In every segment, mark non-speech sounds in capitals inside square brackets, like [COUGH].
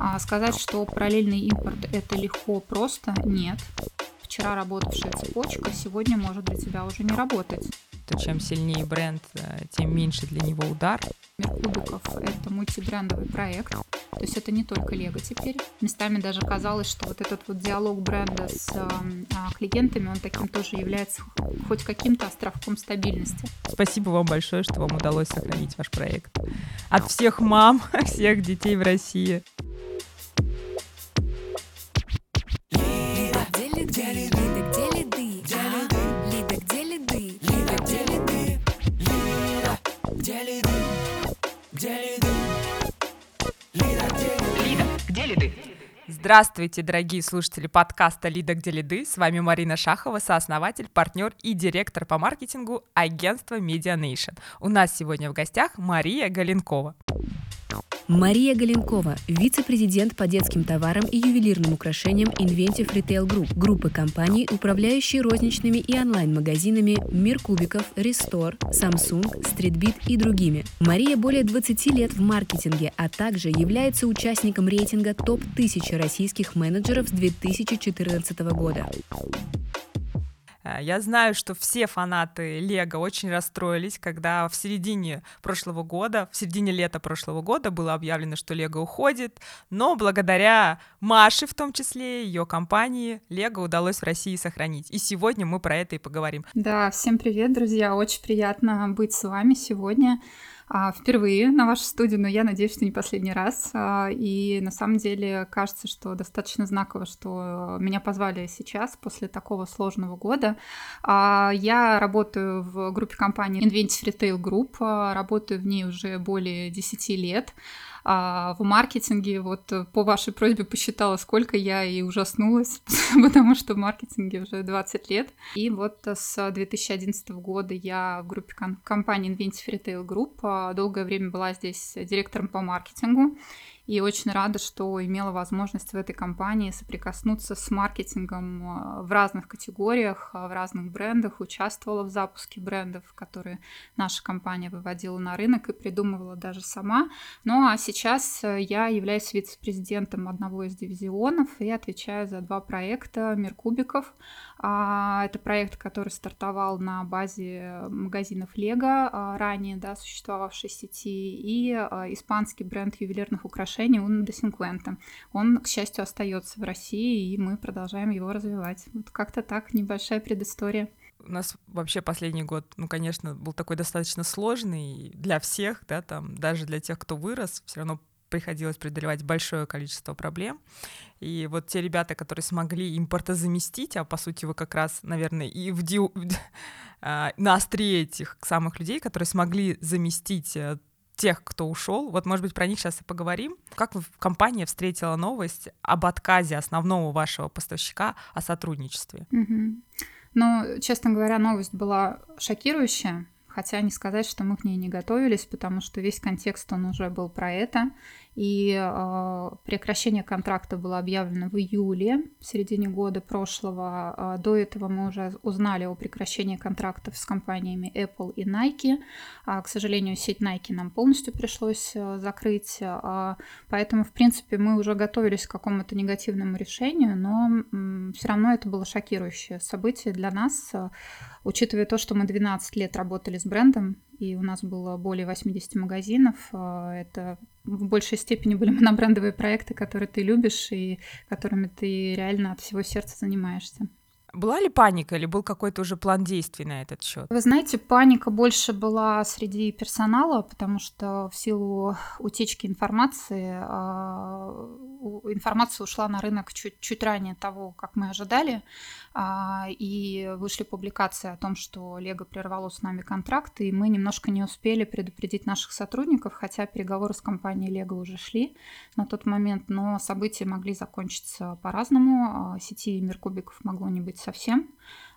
А сказать, что параллельный импорт это легко, просто нет. Вчера работавшая цепочка сегодня может для тебя уже не работать. То чем сильнее бренд, э, тем меньше для него удар. Мир кубиков — это мультибрендовый проект. То есть это не только Лего теперь. Местами даже казалось, что вот этот вот диалог бренда с а, клиентами, он таким тоже является хоть каким-то островком стабильности. Спасибо вам большое, что вам удалось сохранить ваш проект. От всех мам, [LAUGHS] всех детей в России. Здравствуйте, дорогие слушатели подкаста «Лида, где лиды». С вами Марина Шахова, сооснователь, партнер и директор по маркетингу агентства Media Nation. У нас сегодня в гостях Мария Галенкова. Мария Галенкова, вице-президент по детским товарам и ювелирным украшениям Inventive Retail Group, группы компаний, управляющие розничными и онлайн-магазинами Мир Кубиков, Restore, Samsung, Streetbeat и другими. Мария более 20 лет в маркетинге, а также является участником рейтинга ТОП-1000 российских менеджеров с 2014 года. Э, я знаю, что все фанаты Лего очень расстроились, когда в середине прошлого года, в середине лета прошлого года было объявлено, что Лего уходит, но благодаря Маше в том числе, ее компании, Лего удалось в России сохранить. И сегодня мы про это и поговорим. Да, всем привет, друзья, очень приятно быть с вами сегодня. А, впервые на вашей студии, но я надеюсь, что не последний раз. А, и на самом деле кажется, что достаточно знаково, что меня позвали сейчас, после такого сложного года. А, я работаю в группе компании Inventive Retail Group, работаю в ней уже более 10 лет. А в маркетинге, вот э, по вашей просьбе посчитала, сколько я и ужаснулась, [LAUGHS] потому что в маркетинге уже 20 лет. И вот с 2011 года я в группе компании Inventive Retail Group а, долгое время была здесь директором по маркетингу и очень рада, что имела возможность в этой компании соприкоснуться с маркетингом э, в разных категориях, э, в разных брендах, участвовала в запуске брендов, которые наша компания выводила на рынок и придумывала даже сама. Ну а сейчас э, я являюсь вице-президентом одного из дивизионов и отвечаю за два проекта «Мир кубиков», а, это проект, который стартовал на базе магазинов Лего, ранее да, существовавшей сети, и испанский бренд ювелирных украшений Uno de Cincuenta. Он, к счастью, остается в России, и мы продолжаем его развивать. Вот как-то так, небольшая предыстория у нас вообще последний год, ну, конечно, был такой достаточно сложный для всех, да, там, даже для тех, кто вырос, все равно приходилось преодолевать большое количество проблем. И вот те ребята, которые смогли импортозаместить, а по сути вы как раз, наверное, и в ди... А, на острие этих самых людей, которые смогли заместить э, тех, кто ушел. Вот, может быть, про них сейчас и поговорим. Как компания встретила новость об отказе основного вашего поставщика о сотрудничестве? Угу. Ну, честно говоря, новость была шокирующая, хотя не сказать, что мы к ней не готовились, потому что весь контекст, он уже был про это, и э, прекращение контракта было объявлено в июле, в середине года прошлого. Э, до этого мы уже узнали о прекращении контрактов с компаниями Apple и Nike. Э, к сожалению, сеть Nike нам полностью пришлось э, закрыть, э, поэтому, в принципе, мы уже готовились к какому-то негативному решению, но э, все равно это было шокирующее событие для нас, учитывая то, что мы 12 лет работали с брендом, и у нас было более 80 магазинов. Э, это в большей степени были [LAUGHS] монобрендовые проекты, которые ты любишь и которыми ты реально от всего сердца занимаешься. Была ли паника или был какой-то уже план действий на этот счет? Вы знаете, паника больше была среди персонала, потому что в силу утечки информации а, информация ушла на рынок чуть, чуть ранее того, как мы ожидали, а, и вышли публикации о том, что Лего прервало с нами контракт, и мы немножко не успели предупредить наших сотрудников, хотя переговоры с компанией Лего уже шли на тот момент, но события могли закончиться по-разному. А, сети Меркубиков могло не быть совсем.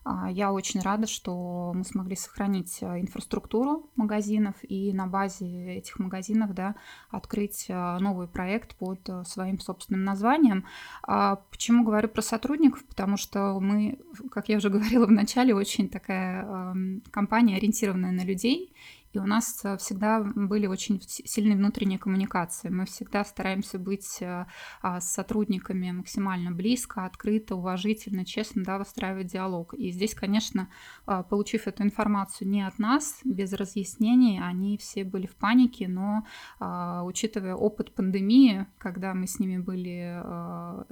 А, я очень рада, что мы смогли сохранить э, инфраструктуру магазинов и на базе этих магазинов да, открыть э, новый проект под э, своим собственным названием. А почему говорю про сотрудников? Потому что мы, как я уже [LAUGHS] говорила в начале, очень такая компания, ориентированная на людей, и у нас э, всегда были очень сильные внутренние коммуникации. Мы всегда стараемся быть э, а, с сотрудниками максимально близко, открыто, уважительно, честно, да, выстраивать диалог. И здесь, конечно, а, получив эту информацию не от нас, без разъяснений, они все были в панике, но а, учитывая опыт пандемии, когда мы с ними были,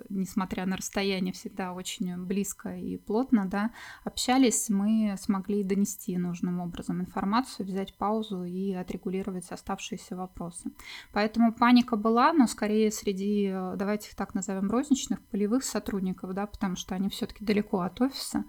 несмотря на расстояние, всегда очень близко и плотно, да, общались, мы смогли донести нужным образом информацию, взять паузу паузу и отрегулировать оставшиеся вопросы. Поэтому паника была, но скорее среди, э, давайте их так назовем, розничных, полевых сотрудников, да, потому что они все-таки далеко от офиса.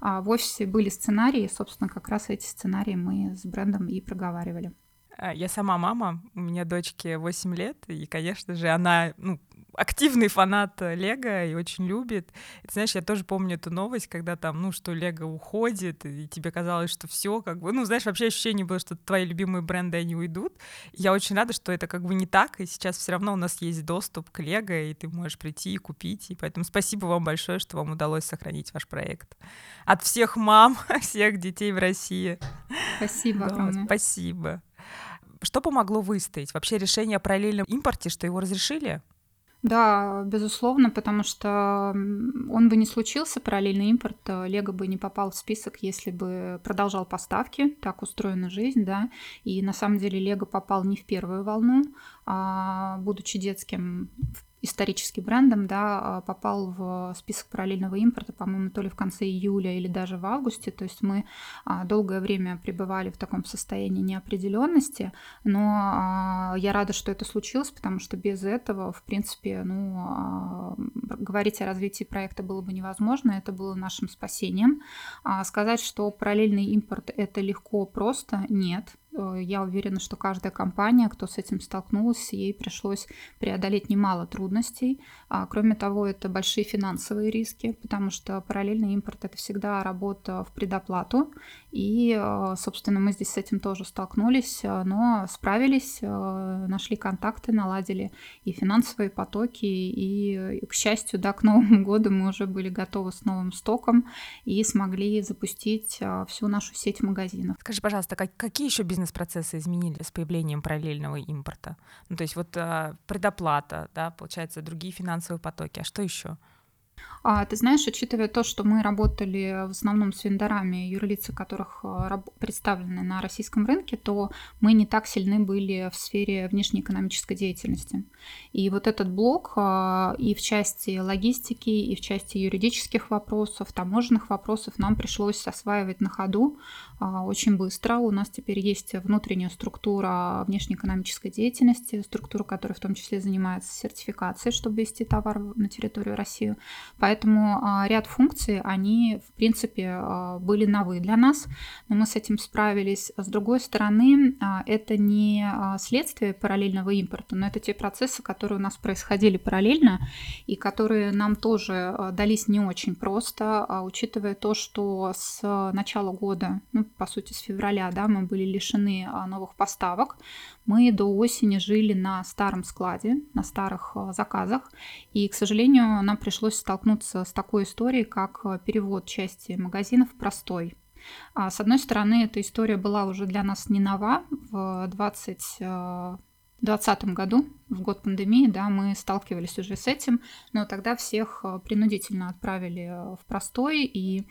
А в офисе были сценарии, собственно, как раз эти сценарии мы с брендом и проговаривали. А, я сама мама, у меня дочке 8 лет, и, конечно же, она ну, активный фанат Лего и очень любит. И, ты знаешь, я тоже помню эту новость, когда там, ну, что Лего уходит, и тебе казалось, что все как бы, ну, знаешь, вообще ощущение было, что твои любимые бренды, они уйдут. Я очень рада, что это как бы не так, и сейчас все равно у нас есть доступ к Лего, и ты можешь прийти и купить. И поэтому спасибо вам большое, что вам удалось сохранить ваш проект. От всех мам, [LAUGHS] всех детей в России. Спасибо да, Спасибо. Что помогло выстоять? Вообще решение о параллельном импорте, что его разрешили? Да, безусловно, потому что он бы не случился, параллельный импорт, э, Лего бы не попал в список, если бы продолжал поставки, так устроена жизнь, да, и на самом деле Лего попал не в первую волну, а будучи детским исторически брендом, да, а, попал в список параллельного импорта, по-моему, то ли в конце июля или даже в августе. То есть мы а, долгое время пребывали в таком состоянии неопределенности, но а, я рада, что это случилось, потому что без этого, в принципе, ну, говорить о развитии проекта было бы невозможно, это было нашим спасением. Сказать, что параллельный импорт это легко, просто нет. Э, я уверена, что каждая компания, кто с этим столкнулась, ей пришлось преодолеть немало трудностей. А, кроме того, это большие финансовые риски, потому что параллельный импорт это всегда работа в предоплату. И, э, собственно, мы здесь с этим тоже столкнулись, э, но справились, нашли контакты, наладили и финансовые потоки, и, к счастью, да, к [LAUGHS] Новому году мы уже были готовы с новым стоком и смогли запустить всю нашу сеть магазинов. Скажи, пожалуйста, какие еще бизнес бизнес-процессы изменились с появлением параллельного импорта? Ну, то есть вот предоплата, да, получается, другие финансовые потоки. А что еще? А, ты знаешь, учитывая то, что мы работали в основном с вендорами, юрлицы которых а, представлены на российском рынке, то мы не так сильны были в сфере внешнеэкономической деятельности. И вот этот блок а, и в части логистики, и в части юридических вопросов, таможенных вопросов нам пришлось осваивать на ходу очень быстро. У нас теперь есть внутренняя структура внешнеэкономической деятельности, структура, которая в том числе занимается сертификацией, чтобы вести товар на территорию России. Поэтому а, ряд функций, они, в принципе, а, были новые для нас, но мы с этим справились. С другой стороны, а, это не следствие параллельного импорта, но это те процессы, которые у нас происходили параллельно и которые нам тоже дались не очень просто, учитывая то, что с начала года, ну, по сути, с февраля, да, мы были лишены новых поставок, мы до осени жили на старом складе, на старых заказах, и, к сожалению, нам пришлось столкнуться с такой историей, как э, перевод части магазинов простой. А, с одной стороны, эта история была уже для нас не нова. В 20 2020 году, в год пандемии, да, мы сталкивались уже с этим, но тогда всех принудительно отправили в простой, и а,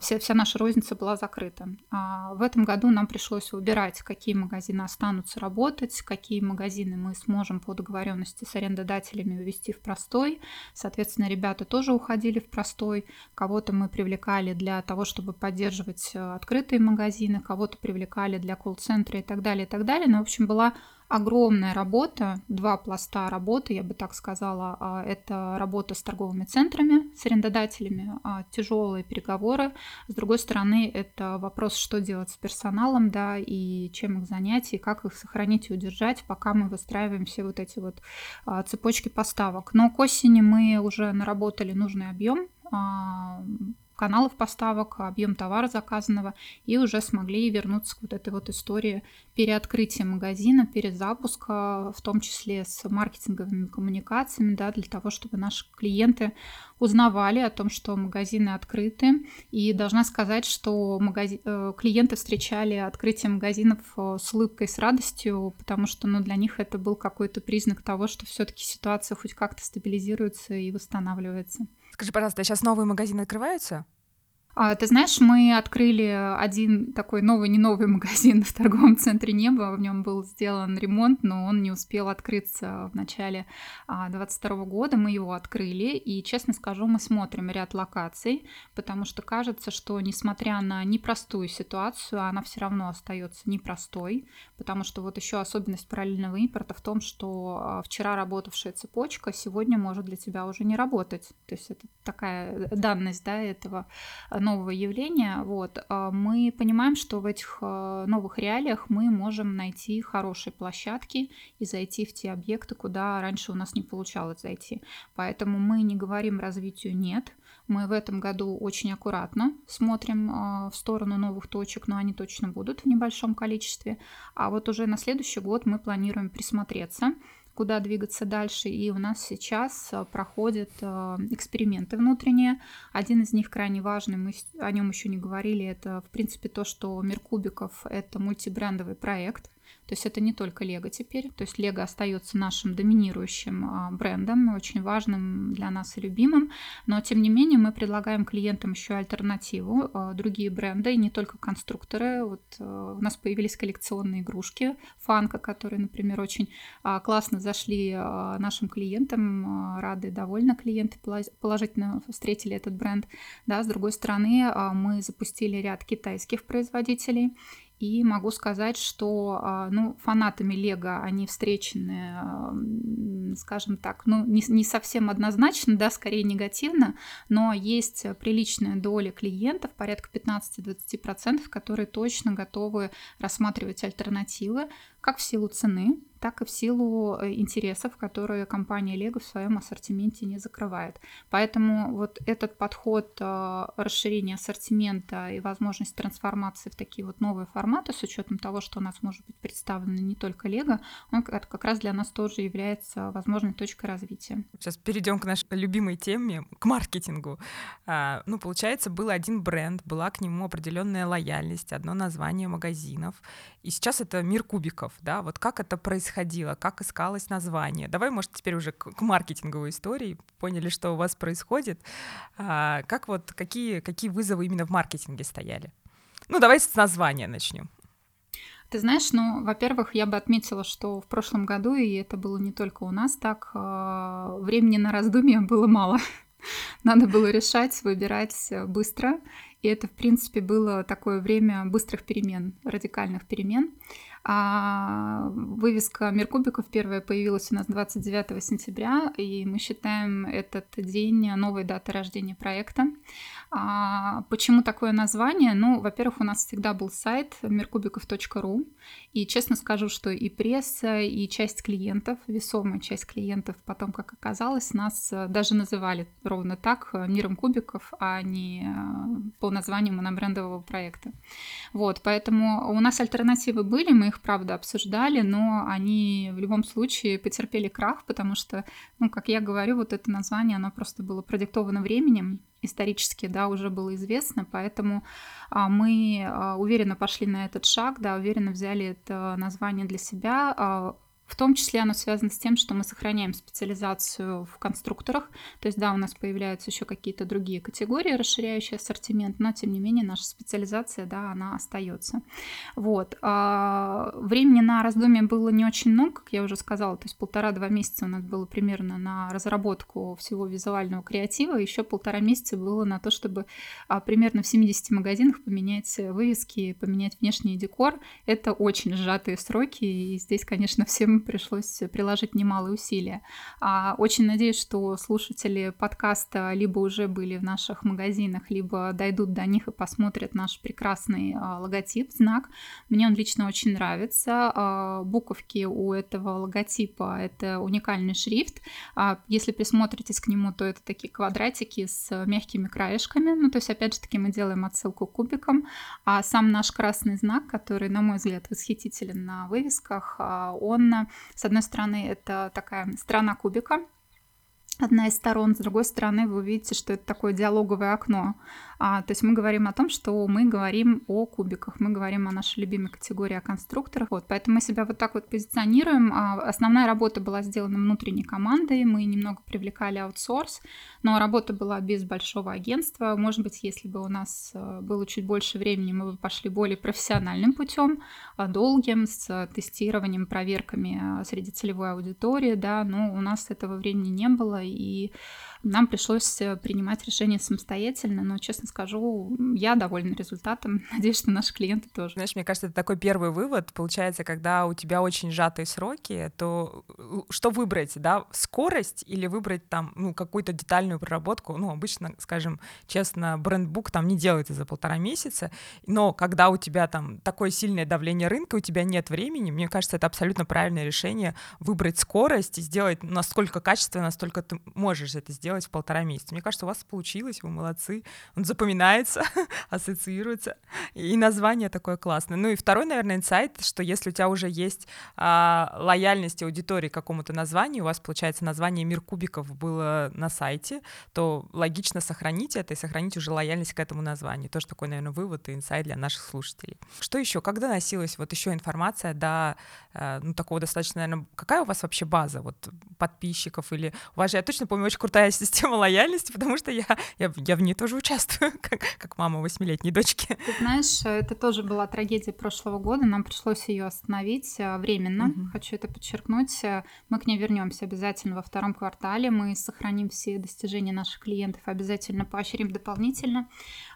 вся, вся наша розница была закрыта. А в этом году нам пришлось выбирать, какие магазины останутся работать, какие магазины мы сможем по договоренности с арендодателями ввести в простой. Соответственно, ребята тоже уходили в простой. Кого-то мы привлекали для того, чтобы поддерживать э, открытые магазины, кого-то привлекали для колл-центра и так далее, и так далее. Но, в общем, была огромная работа, два пласта работы, я бы так сказала. А, это работа с торговыми центрами, с арендодателями, а, тяжелые переговоры. С другой стороны, это вопрос, что делать с персоналом, да, и чем их занять, и как их сохранить и удержать, пока мы выстраиваем все вот эти вот а, цепочки поставок. Но к осени мы уже наработали нужный объем каналов поставок, объем товара заказанного, и уже смогли вернуться к вот этой вот истории переоткрытия магазина, перезапуска, в том числе с маркетинговыми коммуникациями, да, для того, чтобы наши клиенты узнавали о том, что магазины открыты. И должна сказать, что магази... Э, клиенты встречали открытие магазинов э, с улыбкой, с радостью, потому что ну, для них это был какой-то признак того, что все-таки ситуация хоть как-то стабилизируется и восстанавливается. Скажи, пожалуйста, сейчас новые магазины открываются? А, ты знаешь, мы открыли один такой новый, не новый [LAUGHS] магазин в торговом центре Небо. В нем был сделан ремонт, но он не успел открыться в начале 2022 а, года. Мы его открыли, и, честно скажу, мы смотрим ряд локаций, потому что кажется, что, несмотря на непростую ситуацию, она все равно остается непростой, потому что вот еще особенность параллельного импорта в том, что а, вчера работавшая цепочка сегодня может для тебя уже не работать. То есть это такая данность да, этого нового явления, вот, а, мы понимаем, что в этих а, новых реалиях мы можем найти хорошие площадки и зайти в те объекты, куда раньше у нас не получалось зайти. Поэтому мы не говорим развитию «нет», мы в этом году очень аккуратно смотрим а, в сторону новых точек, но они точно будут в небольшом количестве. А вот уже на следующий год мы планируем присмотреться куда двигаться дальше. И у нас сейчас э, проходят э, эксперименты внутренние. Один из них крайне важный, мы о нем еще не говорили, это в принципе то, что Мир Кубиков это мультибрендовый проект. То есть это не только Лего теперь. То есть Лего остается нашим доминирующим а, брендом, очень важным для нас и любимым. Но тем не менее мы предлагаем клиентам еще альтернативу, а, другие бренды, и не только конструкторы. Вот а, у нас появились коллекционные игрушки Фанка, которые, например, очень классно зашли нашим клиентам, рады, довольны клиенты, положительно встретили этот бренд. Да, с другой стороны, мы запустили ряд китайских производителей, и могу сказать, что а, ну, фанатами Лего они встречены, скажем так, ну, не, не совсем однозначно, да, скорее негативно, но есть приличная доля клиентов, порядка 15-20%, которые точно готовы рассматривать альтернативы, как в силу цены, так и в силу э, интересов, которые компания Lego в своем ассортименте не закрывает. Поэтому вот этот подход э, расширения ассортимента и возможность трансформации в такие вот новые форматы с учетом того, что у нас может быть представлено не только Lego, он как раз для нас тоже является возможной точкой развития. Сейчас перейдем к нашей любимой теме, к маркетингу. А, ну, получается, был один бренд, была к нему определенная лояльность, одно название магазинов, и сейчас это мир кубиков, да, вот как это происходило, как искалось название. Давай, может, теперь уже к, к маркетинговой истории, поняли, что у вас происходит. А, как вот, какие, какие вызовы именно в маркетинге стояли? Ну, давай с названия начнем. Ты знаешь, ну, во-первых, я бы отметила, что в прошлом году, и это было не только у нас так, а, времени на раздумье было мало. [LAUGHS] Надо было решать, выбирать быстро. И это, в принципе, было такое время быстрых перемен, радикальных перемен. А вывеска Меркубиков первая появилась у нас 29 сентября, и мы считаем этот день новой датой рождения проекта. А почему такое название? Ну, во-первых, у нас всегда был сайт merkubikov.ru, и честно скажу, что и пресса, и часть клиентов, весомая часть клиентов, потом, как оказалось, нас даже называли ровно так, миром кубиков, а не э, по названию монобрендового проекта. Вот, поэтому у нас альтернативы были, мы их, правда, обсуждали, но они в любом случае потерпели крах, потому что, ну, как я говорю, вот это название, оно просто было продиктовано временем, исторически, да, уже было известно, поэтому а, мы а, уверенно пошли на этот шаг, да, уверенно взяли это название для себя, а, в том числе оно связано с тем, что мы сохраняем специализацию в конструкторах. То есть, да, у нас появляются еще какие-то другие категории, расширяющие ассортимент, но тем не менее наша специализация, да, она остается. Вот. А времени на раздумье было не очень много, как я уже сказала, то есть полтора-два месяца у нас было примерно на разработку всего визуального креатива, еще полтора месяца было на то, чтобы а, примерно в 70 магазинах поменять вывески, поменять внешний декор. Это очень сжатые сроки, и здесь, конечно, всем пришлось приложить немалые усилия. А, очень надеюсь, что слушатели подкаста либо уже были в наших магазинах, либо дойдут до них и посмотрят наш прекрасный а, логотип, знак. Мне он лично очень нравится. А, буковки у этого логотипа — это уникальный шрифт. Если присмотритесь к нему, то это такие квадратики с мягкими краешками. Ну, то есть, опять же таки, мы делаем отсылку к кубикам. А сам наш красный знак, который, на мой взгляд, восхитителен на вывесках, он, с одной стороны, это такая страна кубика, одна из сторон, с другой стороны вы увидите, что это такое диалоговое окно. А, то есть мы говорим о том, что мы говорим о кубиках, мы говорим о нашей любимой категории, о конструкторах. Вот, поэтому мы себя вот так вот позиционируем. А, основная работа была сделана внутренней командой, мы немного привлекали аутсорс, но работа была без большого агентства. Может быть, если бы у нас э, было чуть больше времени, мы бы пошли более профессиональным путем, а, долгим, с тестированием, проверками э, среди целевой аудитории, да, но у нас этого времени не было, и нам пришлось э, принимать решение самостоятельно, но, честно скажу, я довольна результатом. [LAUGHS] Надеюсь, что наши клиенты тоже. Знаешь, мне кажется, это такой первый вывод. Получается, когда у тебя очень сжатые сроки, то э, что выбрать, да, скорость или выбрать там, ну, какую-то детальную проработку? Ну, обычно, скажем честно, брендбук там не делается за полтора месяца, но когда у тебя там такое сильное давление рынка, у тебя нет времени, мне кажется, это абсолютно правильное решение выбрать скорость и сделать насколько качественно, настолько ты можешь это сделать в полтора месяца. Мне кажется, у вас получилось, вы молодцы. Он запоминается, [LAUGHS] ассоциируется. И название такое классное. Ну и второй, наверное, инсайт, что если у тебя уже есть а, лояльность аудитории к какому-то названию, у вас, получается, название «Мир кубиков» было на сайте, то логично сохранить это и сохранить уже лояльность к этому названию. Тоже такой, наверное, вывод и инсайт для наших слушателей. Что еще? Когда носилась вот еще информация до э, ну, такого достаточно, наверное, какая у вас вообще база вот подписчиков или у вас же, я точно помню, очень крутая система [LAUGHS] лояльности, потому что я, я, я в ней тоже участвую, [LAUGHS] как, как мама восьмилетней дочки. Ты знаешь, это тоже была трагедия прошлого года, нам пришлось ее остановить э, временно, угу. хочу это подчеркнуть. Э, мы к ней вернемся обязательно во втором квартале, мы сохраним все достижения наших клиентов, обязательно поощрим дополнительно.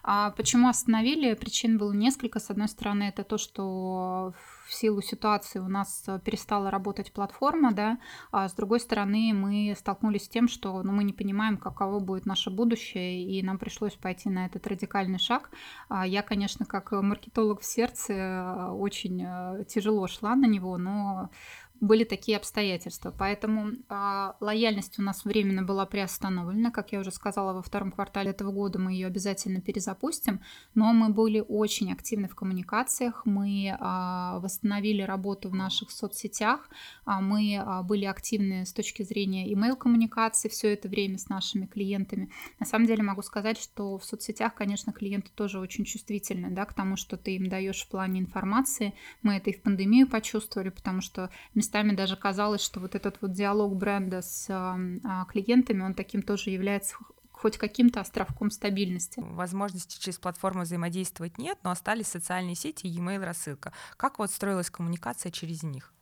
А почему остановили? Причин было несколько. С одной стороны, это то, что в силу ситуации у нас э, перестала работать платформа, да, а с другой стороны мы столкнулись с тем, что ну, мы не понимаем, каково будет наше будущее, и нам пришлось пойти на этот радикальный шаг. А я, конечно, как маркетолог в сердце э, очень э, тяжело шла на него, но были такие обстоятельства. Поэтому э, лояльность у нас временно была приостановлена. Как я уже сказала, во втором квартале этого года мы ее обязательно перезапустим. Но мы были очень активны в коммуникациях. Мы э, восстановили работу в наших соцсетях. Э, мы э, были активны с точки зрения email-коммуникации все это время с нашими клиентами. На самом деле могу сказать, что в соцсетях, конечно, клиенты тоже очень чувствительны да, к тому, что ты им даешь в плане информации. Мы это и в пандемию почувствовали, потому что местами даже казалось, что вот этот вот диалог бренда с а, клиентами, он таким тоже является хоть каким-то островком стабильности. Возможности через платформу взаимодействовать нет, но остались социальные сети и e-mail рассылка. Как вот строилась коммуникация через них?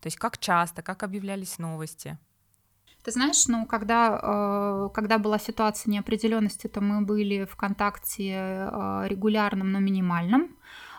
То есть как часто, как объявлялись новости? Ты знаешь, ну, когда, э, когда была ситуация неопределенности, то мы были в контакте э, регулярном, но минимальном.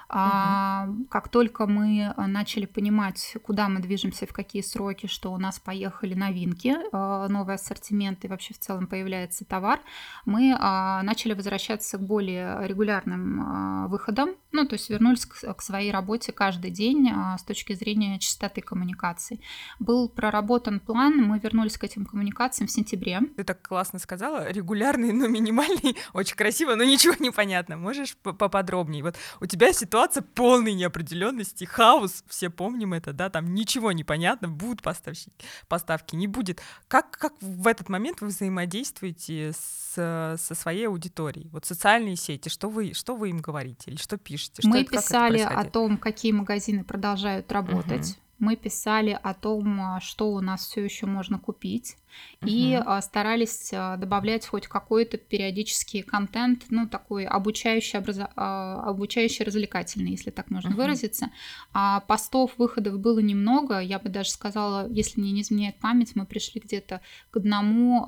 А, как только мы а, начали понимать, куда мы движемся, в какие сроки, что у нас поехали новинки, а, новый ассортимент и вообще в целом появляется товар, мы а, начали возвращаться к более регулярным выходам, ну, то есть вернулись к, к своей работе каждый день с точки зрения частоты коммуникаций. Был проработан план, мы вернулись к этим коммуникациям в сентябре. Ты так классно сказала, регулярный, но минимальный, [LAUGHS] очень красиво, но ничего не понятно. Можешь поподробнее? Вот у тебя ситуация ситуация полной неопределенности, хаос, все помним это, да, там ничего не понятно, будут поставщики, поставки, не будет. Как, как в этот момент вы взаимодействуете с, со своей аудиторией? Вот социальные сети, что вы, что вы им говорите или что пишете? Что Мы это, писали о том, какие магазины продолжают работать. Угу мы писали о том, а, что у нас все еще можно купить, угу. и а, старались а, добавлять хоть какой-то периодический контент, ну, такой обучающий, образо... обучающий развлекательный, если так можно угу. выразиться. А постов, выходов было немного, я бы даже сказала, если мне не изменяет память, мы пришли где-то к одному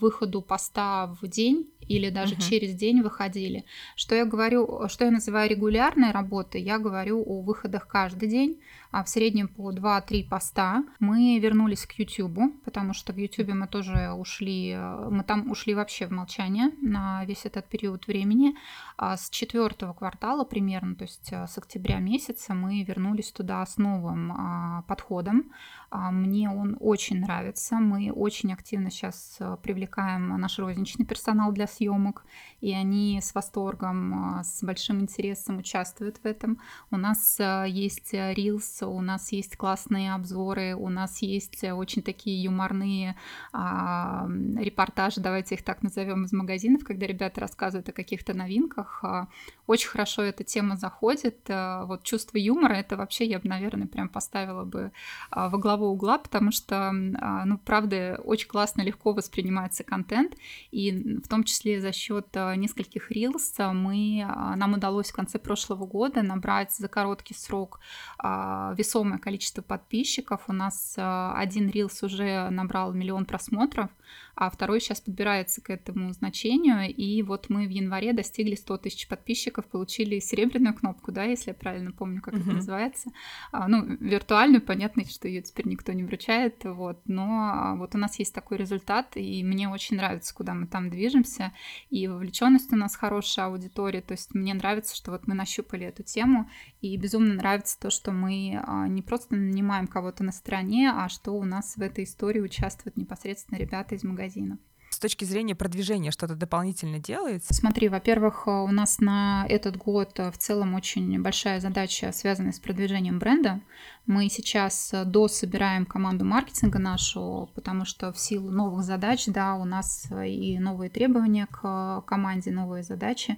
выходу поста в день, или даже угу. через день выходили. Что я говорю, что я называю регулярной работой, я говорю о выходах каждый день, в среднем по 2-3 поста. Мы вернулись к YouTube, потому что в YouTube мы тоже ушли, мы там ушли вообще в молчание на весь этот период времени. А с четвертого квартала примерно, то есть э, с октября месяца, мы вернулись туда с новым а, подходом. А, мне он очень нравится. Мы очень активно сейчас э, привлекаем наш розничный персонал для съемок, и они с восторгом, с большим интересом участвуют в этом. У нас э, есть Reels, у нас есть классные обзоры, у нас есть очень такие юморные а, репортажи, давайте их так назовем, из магазинов, когда ребята рассказывают о каких-то новинках. А, очень хорошо эта тема заходит. А, вот чувство юмора, это вообще я бы, наверное, прям поставила бы а, во главу угла, потому что, ну, правда, очень классно, легко воспринимается контент, и в том числе за счет нескольких рилс мы, нам удалось в конце прошлого года набрать за короткий срок весомое количество подписчиков. У нас один рилс уже набрал миллион просмотров, а второй сейчас подбирается к этому значению, и вот мы в январе достигли 100 тысяч подписчиков, получили серебряную кнопку, да, если я правильно помню, как uh-huh. это называется, а, ну, виртуальную, понятно, что ее теперь никто не вручает, вот, но а, вот у нас есть такой результат, и мне очень нравится, куда мы там движемся, и вовлеченность у нас хорошая аудитория, то есть мне нравится, что вот мы нащупали эту тему, и безумно нравится то, что мы а, не просто нанимаем кого-то на стороне, а что у нас в этой истории участвуют непосредственно ребята из магазина магазина. С точки зрения продвижения что-то дополнительно делается? Смотри, во-первых, у нас на этот год в целом очень большая задача, связанная с продвижением бренда. Мы сейчас э, дособираем команду маркетинга нашу, потому что в силу новых задач, да, у нас э, и новые требования к команде, новые задачи.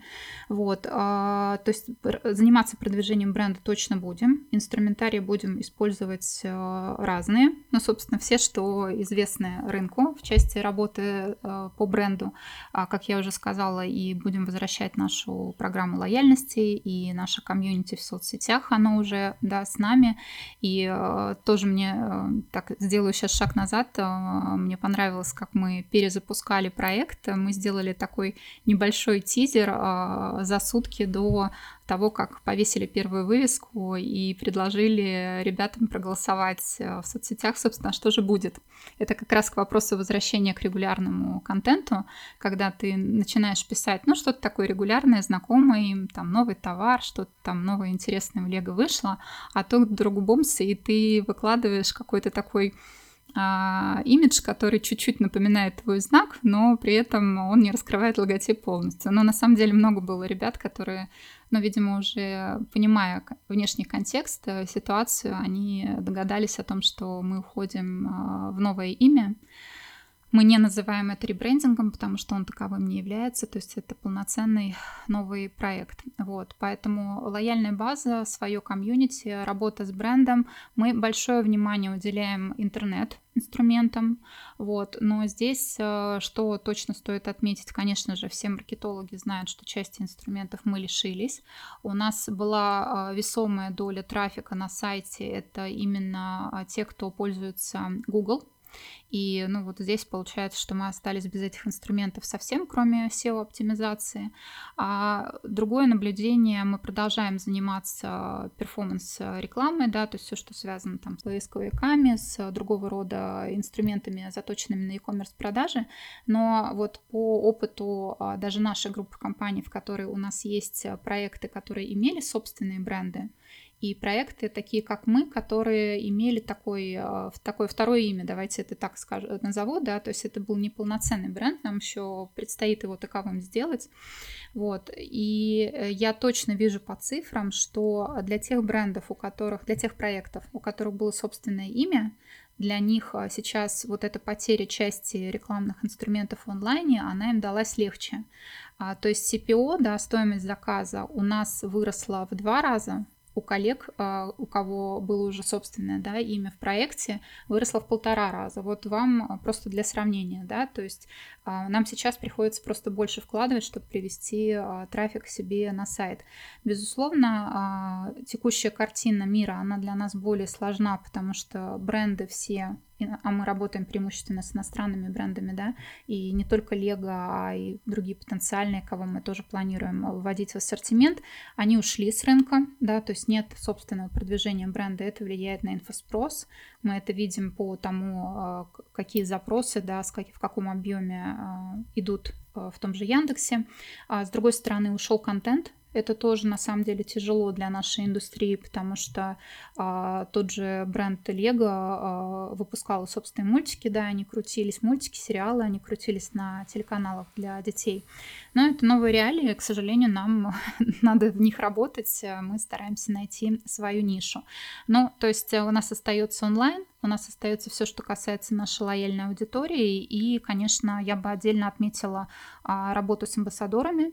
Вот, а, то есть заниматься продвижением бренда точно будем. Инструментарий будем использовать э, разные, ну, собственно, все, что известны рынку в части работы по бренду, а, как я уже сказала, и будем возвращать нашу программу лояльности и наше комьюнити в соцсетях, оно уже, да, с нами, и э, тоже мне, э, так, сделаю сейчас шаг назад, э, мне понравилось, как мы перезапускали проект. Мы сделали такой небольшой тизер за сутки до того, как повесили первую вывеску и предложили ребятам проголосовать э, в соцсетях, собственно, что же будет. Это как раз к вопросу возвращения к регулярному контенту, когда ты начинаешь писать, ну, что-то такое регулярное, знакомое, там, новый товар, что-то там новое интересное в Лего вышло, а то другу бомс, и ты выкладываешь какой-то такой а, имидж, который чуть-чуть напоминает твой знак, но при этом он не раскрывает логотип полностью. Но на самом деле много было ребят, которые, ну, видимо, уже понимая внешний контекст, э, ситуацию, они догадались о том, что мы уходим а, в новое имя. Мы не называем это ребрендингом, потому что он таковым не является, то есть это полноценный новый проект. Вот, поэтому лояльная база, свое комьюнити, работа с брендом. Мы большое внимание уделяем интернет инструментам, вот, но здесь, э, что точно стоит отметить, конечно же, все маркетологи знают, что части инструментов мы лишились. У нас была э, весомая доля трафика на сайте, это именно э, те, кто пользуется Google, и ну вот здесь получается, что мы остались без этих инструментов совсем, кроме SEO-оптимизации. А другое наблюдение, мы продолжаем заниматься перформанс-рекламой, да, то есть все, что связано там с поисковиками, с другого рода инструментами, заточенными на e-commerce продажи. Но вот по опыту а, даже нашей группы компаний, в которой у нас есть проекты, которые имели собственные бренды, и проекты такие, как мы, которые имели такой, э, такое второе имя, давайте это так скажу, назову, да, то есть это был неполноценный бренд, нам еще предстоит его таковым сделать, вот, и э, я точно вижу по цифрам, что для тех брендов, у которых, для тех проектов, у которых было собственное имя, для них э, сейчас вот эта потеря части рекламных инструментов в онлайне, она им далась легче. А, то есть CPO, да, стоимость заказа у нас выросла в два раза, у коллег, а, у кого было уже собственное да, имя в проекте, выросло в полтора раза. Вот вам а, просто для сравнения, да, то есть а, нам сейчас приходится просто больше вкладывать, чтобы привести трафик к себе на сайт. Безусловно, текущая картина мира, она для нас более сложна, потому что бренды все а мы работаем преимущественно с иностранными брендами, да, и не только Лего, а и другие потенциальные, кого мы тоже планируем вводить в ассортимент, они ушли с рынка, да, то есть нет собственного продвижения бренда, это влияет на инфоспрос, мы это видим по тому, а, какие запросы, да, в каком объеме а, идут в том же Яндексе. А с другой стороны, ушел контент, это тоже на самом деле тяжело для нашей индустрии, потому что а, тот же бренд Lego а, выпускал собственные мультики, да, они крутились, мультики, сериалы, они крутились на телеканалах для детей. Но это новые реалии, к сожалению, нам [LAUGHS] надо в них работать, мы стараемся найти свою нишу. Ну, то есть у нас остается онлайн, у нас остается все, что касается нашей лояльной аудитории, и, конечно, я бы отдельно отметила а, работу с амбассадорами,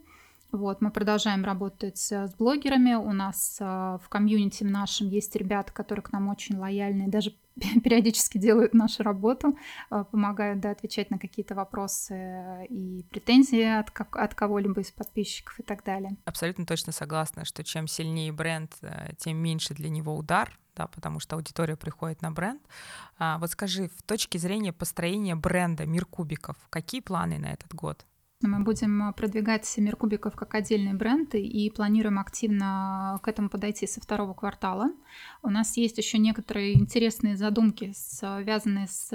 вот, мы продолжаем работать с блогерами. У нас э, в комьюнити нашем есть ребята, которые к нам очень лояльны, даже [LAUGHS] периодически делают нашу работу, э, помогают да, отвечать на какие-то вопросы и претензии от, как, от кого-либо из подписчиков и так далее. Абсолютно точно согласна, что чем сильнее бренд, э, тем меньше для него удар, да, потому что аудитория приходит на бренд. А, вот скажи, в точке зрения построения бренда Мир Кубиков, какие планы на этот год? Мы будем а, продвигать мир кубиков как отдельные бренды и планируем активно к этому подойти со второго квартала. У нас есть еще некоторые интересные задумки, связанные с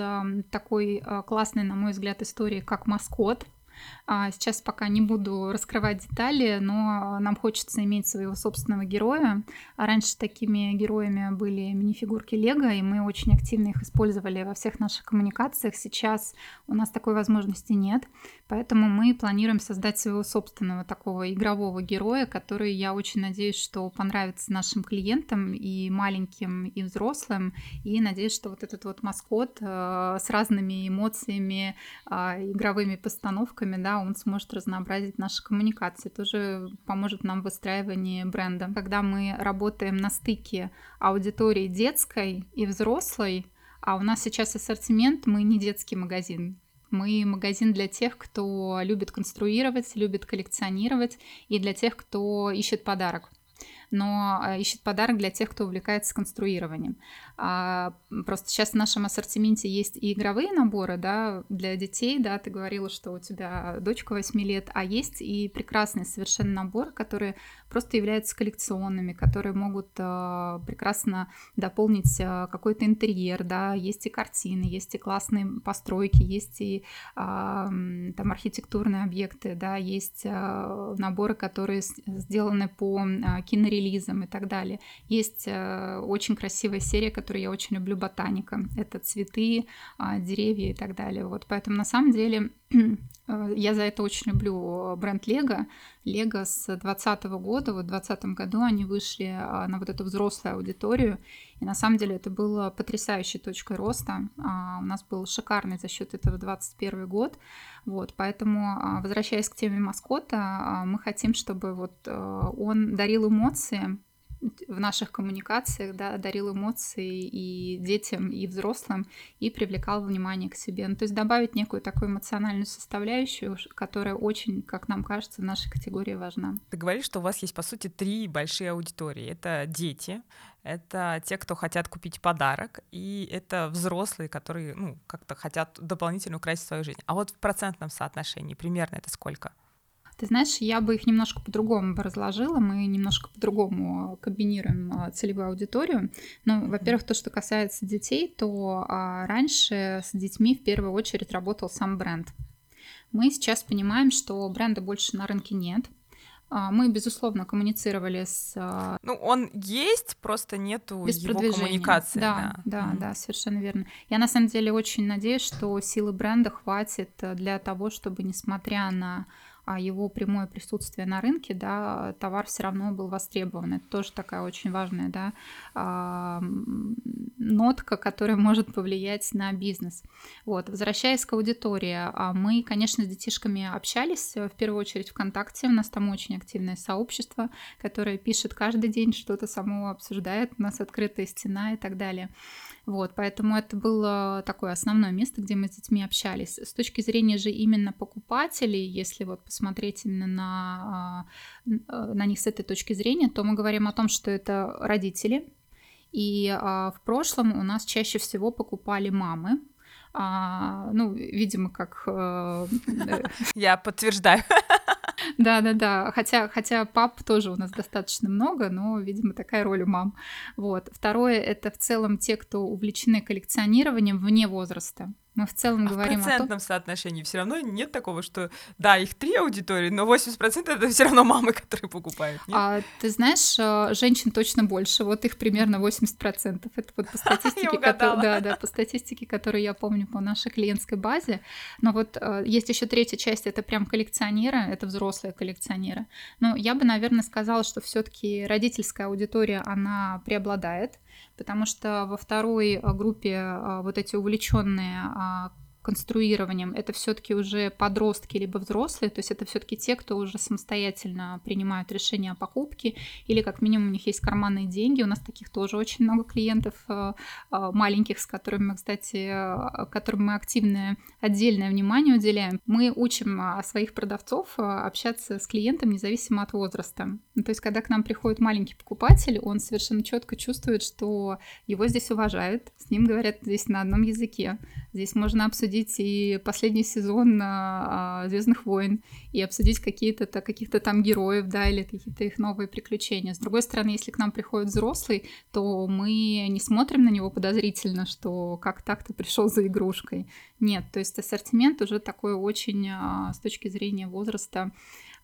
такой а, классной, на мой взгляд, историей, как маскот. А, сейчас пока не буду раскрывать детали, но нам хочется иметь своего собственного героя. А раньше такими героями были мини-фигурки Лего, и мы очень активно их использовали во всех наших коммуникациях. Сейчас у нас такой возможности нет, поэтому мы планируем создать своего собственного такого игрового героя, который, я очень надеюсь, что понравится нашим клиентам и маленьким, и взрослым, и надеюсь, что вот этот вот маскот э, с разными эмоциями, э, игровыми постановками, да, он сможет разнообразить наши коммуникации, тоже поможет нам в выстраивании бренда. Когда мы работаем на стыке аудитории детской и взрослой, а у нас сейчас ассортимент, мы не детский магазин, мы магазин для тех, кто любит конструировать, любит коллекционировать, и для тех, кто ищет подарок но э, ищет подарок для тех, кто увлекается конструированием. А, просто сейчас в нашем ассортименте есть и игровые наборы, да, для детей, да, ты говорила, что у тебя дочка 8 лет, а есть и прекрасные совершенно наборы, которые просто являются коллекционными, которые могут э, прекрасно дополнить какой-то интерьер, да, есть и картины, есть и классные постройки, есть и там архитектурные объекты, да, есть наборы, которые сделаны по э, кинорелизам и так далее. Есть э, очень красивая серия, которую я очень люблю, ботаника. Это цветы, э, деревья и так далее. Вот, поэтому на самом деле [CLEARS THROAT] я за это очень люблю бренд Лего. Лего с 2020 года, вот в 2020 году они вышли а, на вот эту взрослую аудиторию. И на самом деле это было потрясающей точкой роста. А, у нас был шикарный за счет этого 2021 год. Вот, поэтому, а, возвращаясь к теме маскота, мы хотим, чтобы вот э, он дарил эмоции, в наших коммуникациях, да, дарил эмоции и детям, и взрослым, и привлекал внимание к себе. Ну, то есть добавить некую такую эмоциональную составляющую, которая очень, как нам кажется, в нашей категории важна. Ты говоришь, что у вас есть, по сути, три большие аудитории. Это дети, это те, кто хотят купить подарок, и это взрослые, которые, ну, как-то хотят дополнительно украсить свою жизнь. А вот в процентном соотношении примерно это сколько? Ты знаешь, я бы их немножко по-другому бы разложила. Мы немножко по-другому комбинируем а, целевую аудиторию. Ну, во-первых, то, что касается детей, то а, раньше с детьми в первую очередь работал сам бренд. Мы сейчас понимаем, что бренда больше на рынке нет. А, мы, безусловно, коммуницировали с... Ну, он есть, просто нету Без его продвижения. коммуникации. Да, да, да, mm-hmm. да, совершенно верно. Я, на самом деле, очень надеюсь, что силы бренда хватит для того, чтобы, несмотря на а его прямое присутствие на рынке, да, товар все равно был востребован. Это тоже такая очень важная да, а, нотка, которая [LAUGHS] может повлиять на бизнес. Вот. Возвращаясь к аудитории, а, мы, конечно, с детишками общались, в первую очередь ВКонтакте, у нас там очень активное сообщество, которое пишет каждый день что-то само обсуждает, у нас открытая стена и так далее. Вот, поэтому это было такое основное место, где мы с детьми общались. С точки зрения же именно покупателей, если вот посмотреть именно на, а, на них с этой точки зрения, то мы говорим о том, что это родители, И а, в прошлом у нас чаще всего покупали мамы, а, ну, видимо, как... Э, [LAUGHS] Я подтверждаю. Да-да-да, хотя, хотя пап тоже у нас достаточно много, но, видимо, такая роль у мам. Вот. Второе — это в целом те, кто увлечены коллекционированием вне возраста. Мы в целом а говорим в процентном о том... соотношении все равно нет такого, что да, их три аудитории, но 80% это все равно мамы, которые покупают. Нет? А, ты знаешь, э, женщин точно больше, вот их примерно 80%. Это вот по [LAUGHS] статистике, который, да, да, по статистике, которую я помню по нашей клиентской базе. Но вот э, есть еще третья часть, это прям коллекционеры, это взрослые коллекционеры. Но я бы, наверное, сказала, что все-таки родительская аудитория, она преобладает потому что во второй э, группе э, вот эти увлеченные а, конструированием, это все-таки уже подростки либо взрослые, то есть это все-таки те, кто уже самостоятельно принимают решения о покупке, или как минимум у них есть карманные деньги. У нас таких тоже очень много клиентов э, э, маленьких, с которыми кстати, э, которым мы активное отдельное внимание уделяем. Мы учим своих продавцов общаться с клиентом независимо от возраста. Ну, то есть когда к нам приходит маленький покупатель, он совершенно четко чувствует, что его здесь уважают, с ним говорят здесь на одном языке. Здесь можно обсудить и последний сезон а, Звездных войн, и обсудить какие-то каких-то там героев, да, или какие-то их новые приключения. С другой стороны, если к нам приходит взрослый, то мы не смотрим на него подозрительно, что как так-то пришел за игрушкой. Нет, то есть ассортимент уже такой очень а, с точки зрения возраста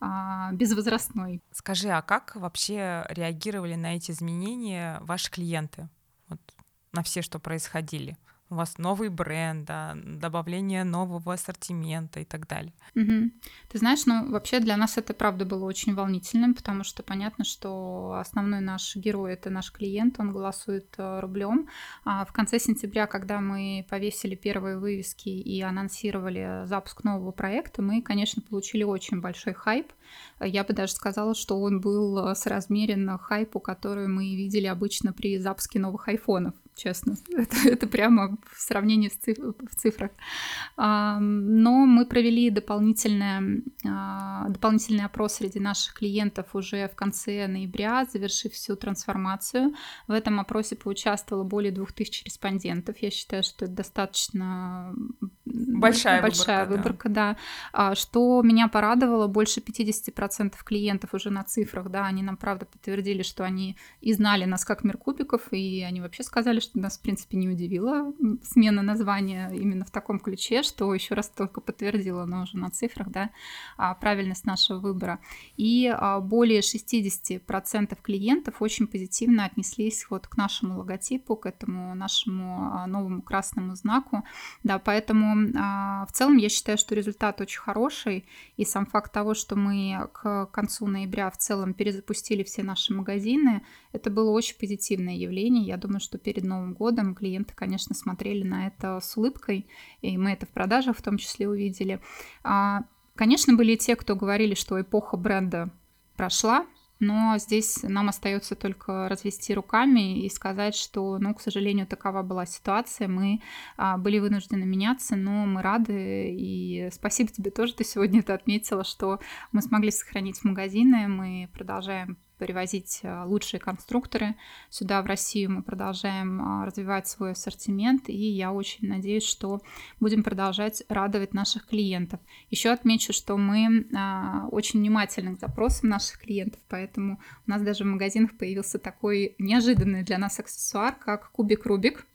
а, безвозрастной. Скажи, а как вообще реагировали на эти изменения ваши клиенты? Вот на все, что происходили? У вас новый бренд, да, добавление нового ассортимента и так далее. Угу. Ты знаешь, ну вообще для нас это правда было очень волнительным, потому что понятно, что основной наш герой это наш клиент, он голосует э, рублем. А в конце сентября, когда мы повесили первые вывески и анонсировали запуск нового проекта, мы, конечно, получили очень большой хайп. Я бы даже сказала, что он был соразмерен хайпу, который мы видели обычно при запуске новых айфонов честно. [LAUGHS] Это, это прямо в сравнении с циф в цифрах. А, но мы провели дополнительный, а, дополнительный опрос среди наших клиентов уже в конце ноября, завершив всю трансформацию. В этом опросе поучаствовало более 2000 респондентов. Я считаю, что это достаточно большая, большая выборка, выборка да. да. Что меня порадовало, больше 50% клиентов уже на цифрах, да, они нам правда подтвердили, что они и знали нас как мир кубиков, и они вообще сказали, что нас, в принципе, не удивила смена названия именно в таком ключе, что еще раз только подтвердила, но уже на цифрах, да, а, правильность нашего выбора. И а, более 60% клиентов очень позитивно отнеслись вот к нашему логотипу, к этому нашему а, новому красному знаку, да, поэтому в целом я считаю, что результат очень хороший, и сам факт того, что мы к концу ноября в целом перезапустили все наши магазины, это было очень позитивное явление. Я думаю, что перед Новым годом клиенты, конечно, смотрели на это с улыбкой, и мы это в продажах в том числе увидели. А, конечно, были те, кто говорили, что эпоха бренда прошла, но здесь нам остается только развести руками и сказать, что, ну, к сожалению, такова была ситуация. Мы а, были вынуждены меняться, но мы рады. И спасибо тебе тоже, ты сегодня это отметила, что мы смогли сохранить магазины, мы продолжаем привозить э, лучшие конструкторы сюда, в Россию. Мы продолжаем а, развивать свой ассортимент, и я очень надеюсь, что будем продолжать радовать наших клиентов. Еще отмечу, что мы а, очень внимательны к запросам наших клиентов, поэтому у нас даже в магазинах появился такой неожиданный для нас аксессуар, как кубик Рубик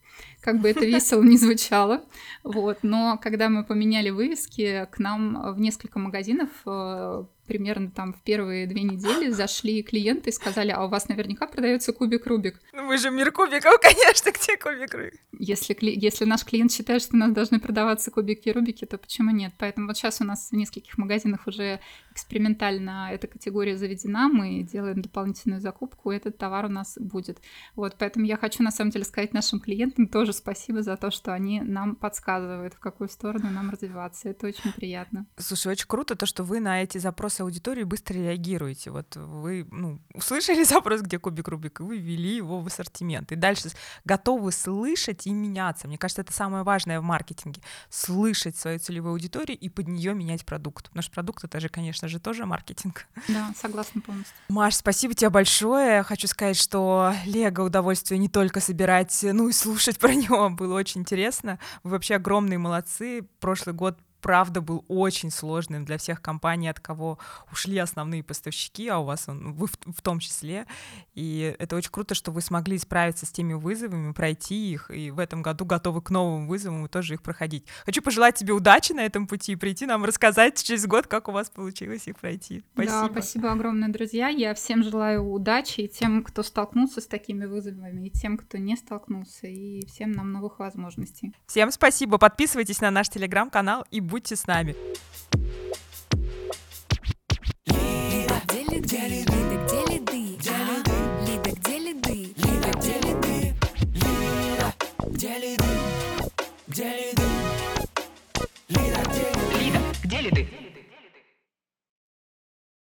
как бы это весело не звучало. Вот. Но когда мы поменяли вывески, к нам в несколько магазинов э, примерно там в первые две недели зашли клиенты и сказали, а у вас наверняка продается кубик Рубик. Ну мы же мир кубиков, [LAUGHS] конечно, где кубик Рубик? Если, если наш клиент считает, что у нас должны продаваться кубики Рубики, то почему нет? Поэтому вот сейчас у нас в нескольких магазинах уже экспериментально эта категория заведена, мы делаем дополнительную закупку, и этот товар у нас будет. Вот, поэтому я хочу на самом деле сказать нашим клиентам тоже тоже спасибо за то, что они нам подсказывают, в какую сторону нам развиваться. Это очень приятно. Слушай, очень круто то, что вы на эти запросы аудитории быстро реагируете. Вот вы ну, услышали [LAUGHS] запрос, где кубик Рубик, и вы ввели его в ассортимент. И дальше готовы слышать и меняться. Мне кажется, это самое важное в маркетинге. Слышать свою целевую аудиторию и под нее менять продукт. Потому что продукт — это же, конечно же, тоже маркетинг. Да, согласна полностью. Маш, спасибо тебе большое. Хочу сказать, что Лего удовольствие не только собирать, ну и слушать про [LAUGHS] него было очень интересно. Вы вообще огромные молодцы. Прошлый год правда был очень сложным для всех компаний, от кого ушли основные поставщики, а у вас он, вы в, в том числе. И это очень круто, что вы смогли справиться с теми вызовами, пройти их, и в этом году готовы к новым вызовам и тоже их проходить. Хочу пожелать тебе удачи на этом пути, прийти нам рассказать через год, как у вас получилось их пройти. Спасибо. Да, спасибо огромное, друзья. Я всем желаю удачи и тем, кто столкнулся с такими вызовами, и тем, кто не столкнулся, и всем нам новых возможностей. Всем спасибо. Подписывайтесь на наш телеграм-канал и Будьте с нами. Где ли ты?